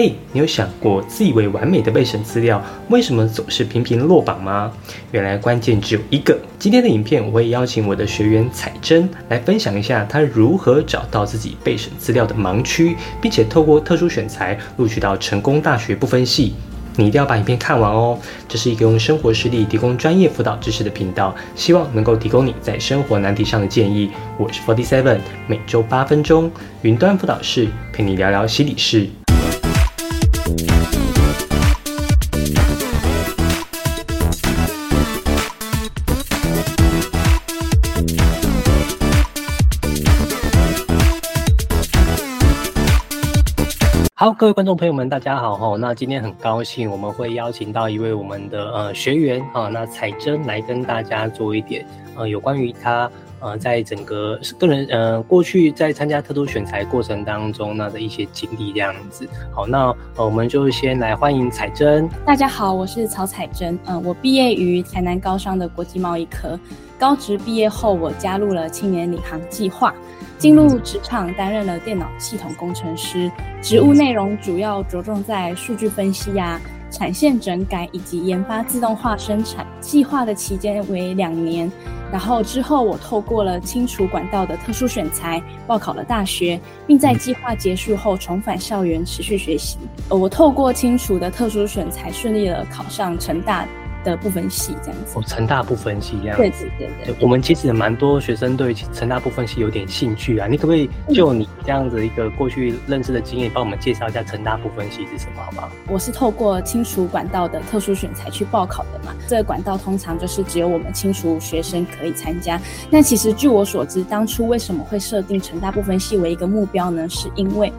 嘿，你有想过自以为完美的备审资料，为什么总是频频落榜吗？原来关键只有一个。今天的影片，我会邀请我的学员彩珍来分享一下她如何找到自己备审资料的盲区，并且透过特殊选材录取到成功大学不分系。你一定要把影片看完哦！这是一个用生活实例提供专业辅导知识的频道，希望能够提供你在生活难题上的建议。我是 Forty Seven，每周八分钟云端辅导室陪你聊聊心理事。好，各位观众朋友们，大家好哈。那今天很高兴，我们会邀请到一位我们的呃学员啊，那彩珍来跟大家做一点呃有关于他呃在整个个人呃过去在参加特殊选材过程当中那的一些经历这样子。好，那我们就先来欢迎彩珍。大家好，我是曹彩珍。嗯，我毕业于台南高商的国际贸易科，高职毕业后我加入了青年领航计划。进入职场担任了电脑系统工程师，职务内容主要着重在数据分析呀、产线整改以及研发自动化生产。计划的期间为两年，然后之后我透过了清除管道的特殊选材，报考了大学，并在计划结束后重返校园持续学习。呃，我透过清除的特殊选材，顺利的考上成大。的部分系这样子，哦，成大部分系这样，对对对对。我们其实也蛮多学生对成大部分系有点兴趣啊，你可不可以就你这样子一个过去认识的经验，帮我们介绍一下成大部分系是什么，好不好？我是透过清除管道的特殊选材去报考的嘛，这个管道通常就是只有我们清除学生可以参加。那其实据我所知，当初为什么会设定成大部分系为一个目标呢？是因为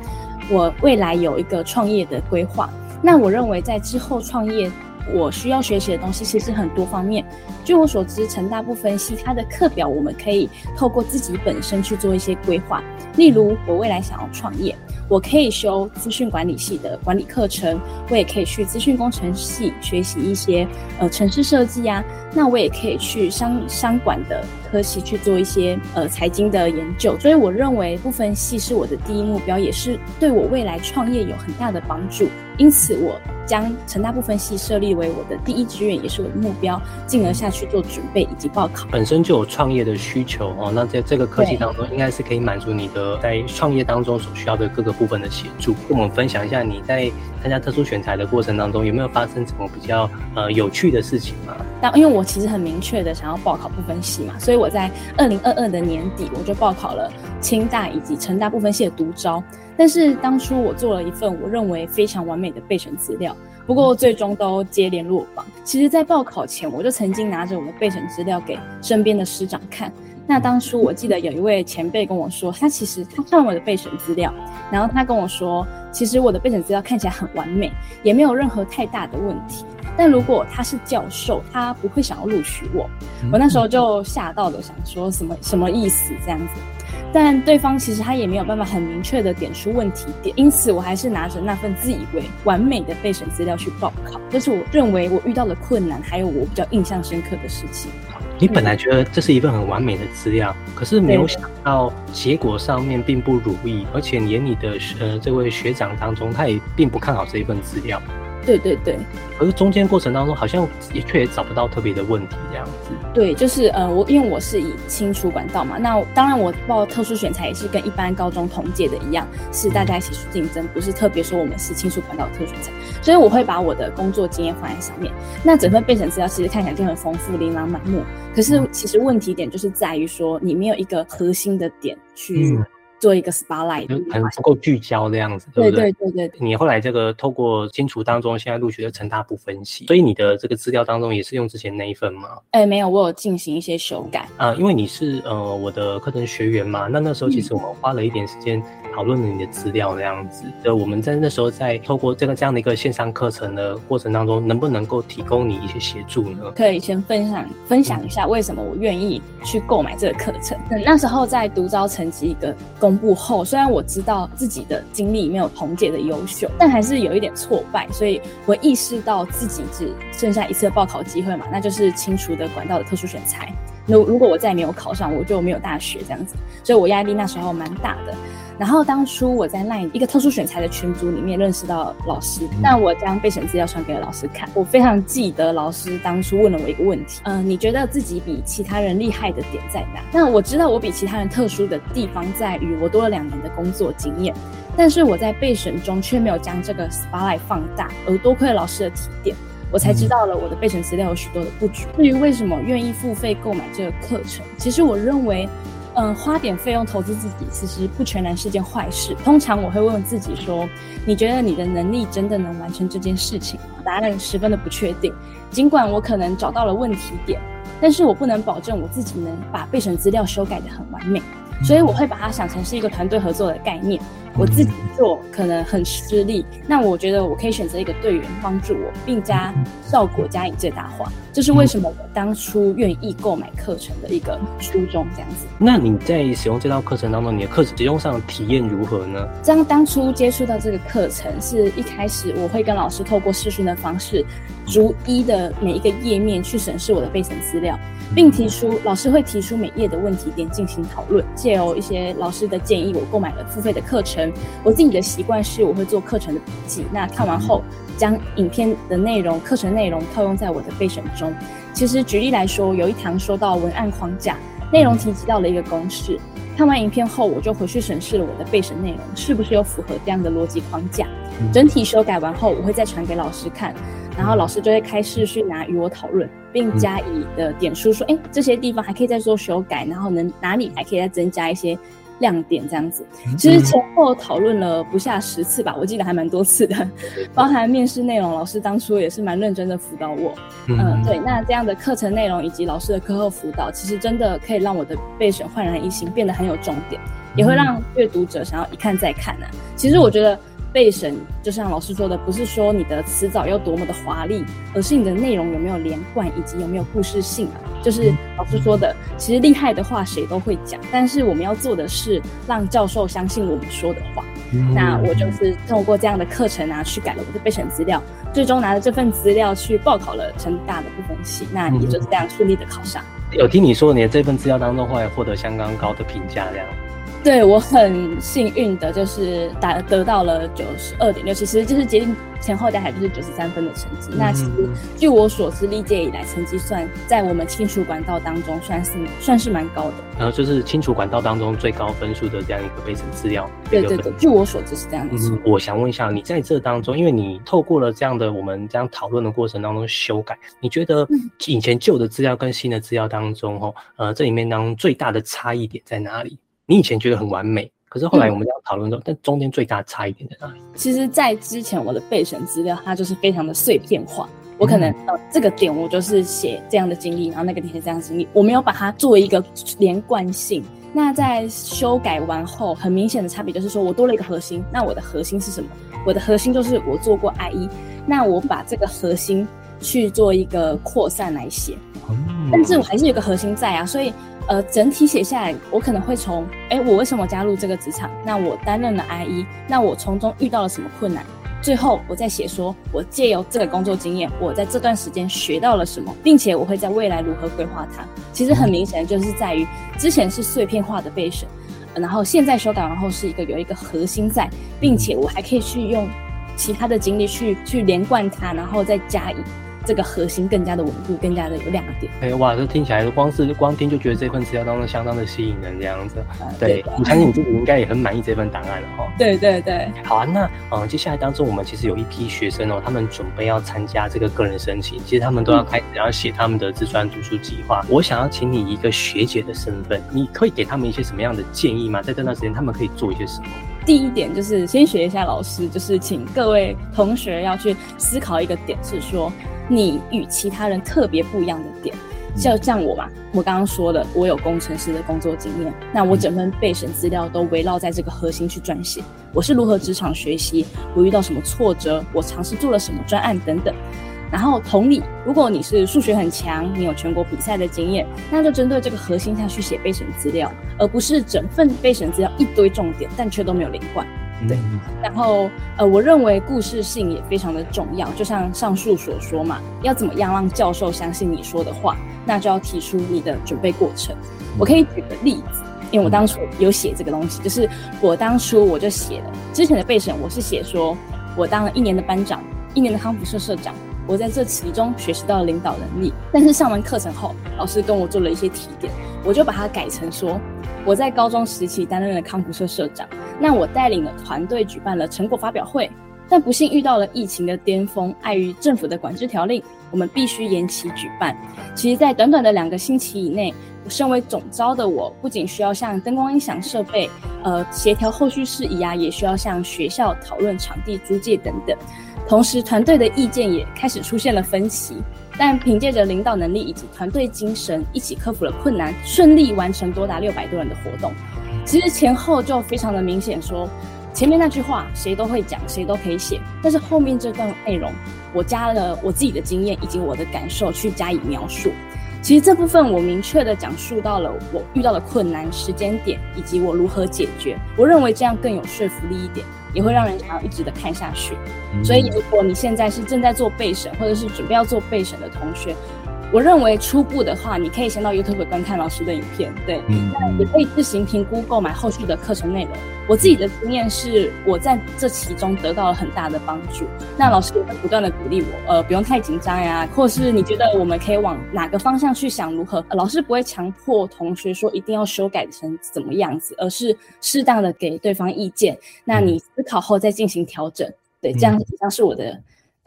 我未来有一个创业的规划，那我认为在之后创业。我需要学习的东西其实很多方面。据我所知，成大部分析它的课表，我们可以透过自己本身去做一些规划。例如，我未来想要创业，我可以修资讯管理系的管理课程，我也可以去资讯工程系学习一些呃城市设计啊。那我也可以去商商管的科系去做一些呃财经的研究。所以我认为部分系是我的第一目标，也是对我未来创业有很大的帮助。因此，我将成大部分系设立为我的第一志愿，也是我的目标，进而下去做准备以及报考。本身就有创业的需求哦，那在这个科技当中，应该是可以满足你的在创业当中所需要的各个部分的协助。跟我们分享一下你在参加特殊选材的过程当中，有没有发生什么比较呃有趣的事情吗？那因为我其实很明确的想要报考部分系嘛，所以我在二零二二的年底我就报考了清大以及成大部分系的独招。但是当初我做了一份我认为非常完美的备审资料，不过最终都接连落榜。其实，在报考前，我就曾经拿着我的备审资料给身边的师长看。那当初我记得有一位前辈跟我说，他其实他看我的备审资料，然后他跟我说，其实我的备审资料看起来很完美，也没有任何太大的问题。但如果他是教授，他不会想要录取我。我那时候就吓到了，想说什么什么意思这样子。但对方其实他也没有办法很明确的点出问题点，因此我还是拿着那份自以为完美的备审资料去报考。这是我认为我遇到的困难，还有我比较印象深刻的事情。你本来觉得这是一份很完美的资料，可是没有想到结果上面并不如意，而且连你的呃这位学长当中，他也并不看好这一份资料。对对对，可是中间过程当中好像也却也找不到特别的问题这样子。对，就是呃，我因为我是以清除管道嘛，那当然我报特殊选材也是跟一般高中同届的一样，是大家一起去竞争，不是特别说我们是清除管道特殊选材，所以我会把我的工作经验放在上面。那整份备审资料其实看起来就很丰富，琳琅满目。可是其实问题点就是在于说你没有一个核心的点去。做一个 spotlight，很不够聚焦这样子，对不对？对对对。你后来这个透过清除当中，现在录取的成大部分析，所以你的这个资料当中也是用之前那一份吗？哎，没有，我有进行一些修改。啊，因为你是呃我的课程学员嘛，那那时候其实我们花了一点时间。讨论了你的资料那样子，呃，我们在那时候在透过这个这样的一个线上课程的过程当中，能不能够提供你一些协助呢？可以先分享分享一下为什么我愿意去购买这个课程。那时候在独招成绩一个公公布后，虽然我知道自己的经历没有同届的优秀，但还是有一点挫败，所以我意识到自己只剩下一次报考机会嘛，那就是清除的管道的特殊选材。那如果我再没有考上，我就没有大学这样子，所以我压力那时候蛮大的。然后当初我在那一个特殊选材的群组里面认识到老师，那我将备选资料传给了老师看。我非常记得老师当初问了我一个问题，嗯，你觉得自己比其他人厉害的点在哪？那我知道我比其他人特殊的地方在于我多了两年的工作经验，但是我在备选中却没有将这个 spotlight 放大，而多亏了老师的提点，我才知道了我的备选资料有许多的不足。至于为什么愿意付费购买这个课程，其实我认为。嗯，花点费用投资自己，其实不全然是件坏事。通常我会问问自己说：“你觉得你的能力真的能完成这件事情吗？”答案十分的不确定。尽管我可能找到了问题点，但是我不能保证我自己能把备审资料修改的很完美。所以我会把它想成是一个团队合作的概念。我自己做可能很吃力，那我觉得我可以选择一个队员帮助我，并加效果加以最大化。这是为什么我当初愿意购买课程的一个初衷。这样子。那你在使用这套课程当中，你的课程使用上体验如何呢？这样当初接触到这个课程，是一开始我会跟老师透过视讯的方式，逐一的每一个页面去审视我的备审资料。并提出，老师会提出每页的问题点进行讨论，借由一些老师的建议，我购买了付费的课程。我自己的习惯是，我会做课程的笔记。那看完后，将影片的内容、课程内容套用在我的备审中。其实举例来说，有一堂说到文案框架，内容提及到了一个公式。看完影片后，我就回去审视了我的备审内容，是不是有符合这样的逻辑框架。整体修改完后，我会再传给老师看。然后老师就会开视讯拿与我讨论，并加以的点出说，哎，这些地方还可以再做修改，然后能哪里还可以再增加一些亮点这样子。其实前后讨论了不下十次吧，我记得还蛮多次的，包含面试内容，老师当初也是蛮认真的辅导我。嗯，对，那这样的课程内容以及老师的课后辅导，其实真的可以让我的备选焕然一新，变得很有重点，也会让阅读者想要一看再看呢。其实我觉得。备审就像老师说的，不是说你的词藻要多么的华丽，而是你的内容有没有连贯，以及有没有故事性啊。就是老师说的，其实厉害的话谁都会讲，但是我们要做的是让教授相信我们说的话。那我就是通过这样的课程啊，去改了我的备审资料，最终拿着这份资料去报考了成大的部分系，那也就是这样顺利的考上。有听你说你的这份资料当中会获得相当高的评价，这样。对我很幸运的，就是达得到了九十二点六，其实就是接近前后加起来就是九十三分的成绩。那其实据我所知，历届以来成绩算在我们清除管道当中算是算是蛮高的。然后就是清除管道当中最高分数的这样一个备审资料。对对对，据我所知是这样子。我想问一下，你在这当中，因为你透过了这样的我们这样讨论的过程当中修改，你觉得以前旧的资料跟新的资料当中，哦，呃，这里面当中最大的差异点在哪里？你以前觉得很完美，可是后来我们这样讨论之后，但中间最大差一点在哪里？其实，在之前我的备选资料，它就是非常的碎片化。我可能呃这个点我就是写这样的经历，然后那个点是这样的经历，我没有把它做一个连贯性。那在修改完后，很明显的差别就是说我多了一个核心。那我的核心是什么？我的核心就是我做过 IE，那我把这个核心去做一个扩散来写。但是我还是有个核心在啊，所以。呃，整体写下来，我可能会从，哎，我为什么加入这个职场？那我担任了 IE，那我从中遇到了什么困难？最后，我再写说，我借由这个工作经验，我在这段时间学到了什么，并且我会在未来如何规划它。其实很明显就是在于，之前是碎片化的备审，然后现在修改完后是一个有一个核心在，并且我还可以去用其他的经历去去连贯它，然后再加以。这个核心更加的稳固，更加的有亮点。哎，哇，这听起来光是光听就觉得这份资料当中相当的吸引人，这样子。对，我相信你自己应该也很满意这份档案了哈。对对对。好啊，那嗯，接下来当中我们其实有一批学生哦，他们准备要参加这个个人申请，其实他们都要开始要写他们的自传读书计划。我想要请你一个学姐的身份，你可以给他们一些什么样的建议吗？在这段时间，他们可以做一些什么？第一点就是先学一下老师，就是请各位同学要去思考一个点，是说。你与其他人特别不一样的点，就像我嘛，我刚刚说了，我有工程师的工作经验，那我整份备审资料都围绕在这个核心去撰写。我是如何职场学习，我遇到什么挫折，我尝试做了什么专案等等。然后同理，如果你是数学很强，你有全国比赛的经验，那就针对这个核心下去写备审资料，而不是整份备审资料一堆重点，但却都没有连贯。对，然后呃，我认为故事性也非常的重要，就像上述所说嘛，要怎么样让教授相信你说的话，那就要提出你的准备过程。我可以举个例子，因为我当初有写这个东西，就是我当初我就写了之前的备审，我是写说我当了一年的班长，一年的康复社社长，我在这其中学习到了领导能力。但是上完课程后，老师跟我做了一些提点，我就把它改成说我在高中时期担任了康复社社长，那我带领了团队举办了成果发表会。但不幸遇到了疫情的巅峰，碍于政府的管制条令，我们必须延期举办。其实，在短短的两个星期以内，身为总招的我，不仅需要向灯光音响设备，呃，协调后续事宜啊，也需要向学校讨论场地租借等等。同时，团队的意见也开始出现了分歧。但凭借着领导能力以及团队精神，一起克服了困难，顺利完成多达六百多人的活动。其实前后就非常的明显说。前面那句话谁都会讲，谁都可以写，但是后面这段内容，我加了我自己的经验以及我的感受去加以描述。其实这部分我明确的讲述到了我遇到的困难时间点以及我如何解决。我认为这样更有说服力一点，也会让人想要一直的看下去。所以如果你现在是正在做备审或者是准备要做备审的同学，我认为初步的话，你可以先到 YouTube 观看老师的影片，对，那也可以自行评估购买后续的课程内容。我自己的经验是，我在这其中得到了很大的帮助。那老师也会不断的鼓励我，呃，不用太紧张呀，或是你觉得我们可以往哪个方向去想，如何？老师不会强迫同学说一定要修改成怎么样子，而是适当的给对方意见，那你思考后再进行调整。对，这样以上是我的。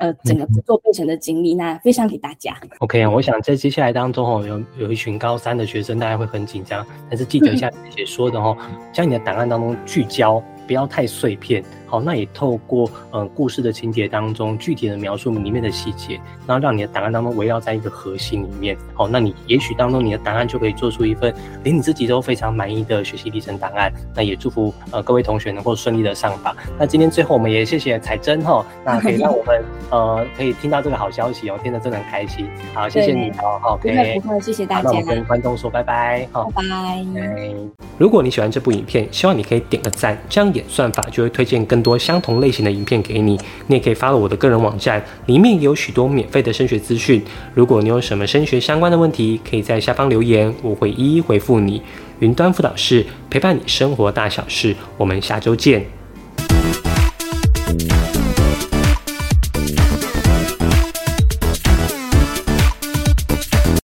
呃，整个制作过程的经历，那分享给大家。OK 啊，我想在接下来当中哦，有有一群高三的学生，大家会很紧张，但是记得像姐说的哦，将你的档案当中聚焦。不要太碎片，好，那也透过呃故事的情节当中具体的描述里面的细节，然后让你的档案当中围绕在一个核心里面，好，那你也许当中你的档案就可以做出一份连你自己都非常满意的学习历程档案。那也祝福呃各位同学能够顺利的上榜。那今天最后我们也谢谢彩珍哈，那可以让我们呃可以听到这个好消息哦，听得真的很开心。好，谢谢你哦，好不会，谢谢大家。那我们跟观众说拜拜，好，拜拜。如果你喜欢这部影片，希望你可以点个赞，这样。演算法就会推荐更多相同类型的影片给你。你也可以发了我的个人网站，里面有许多免费的升学资讯。如果你有什么升学相关的问题，可以在下方留言，我会一一回复你。云端辅导室陪伴你生活大小事，我们下周见。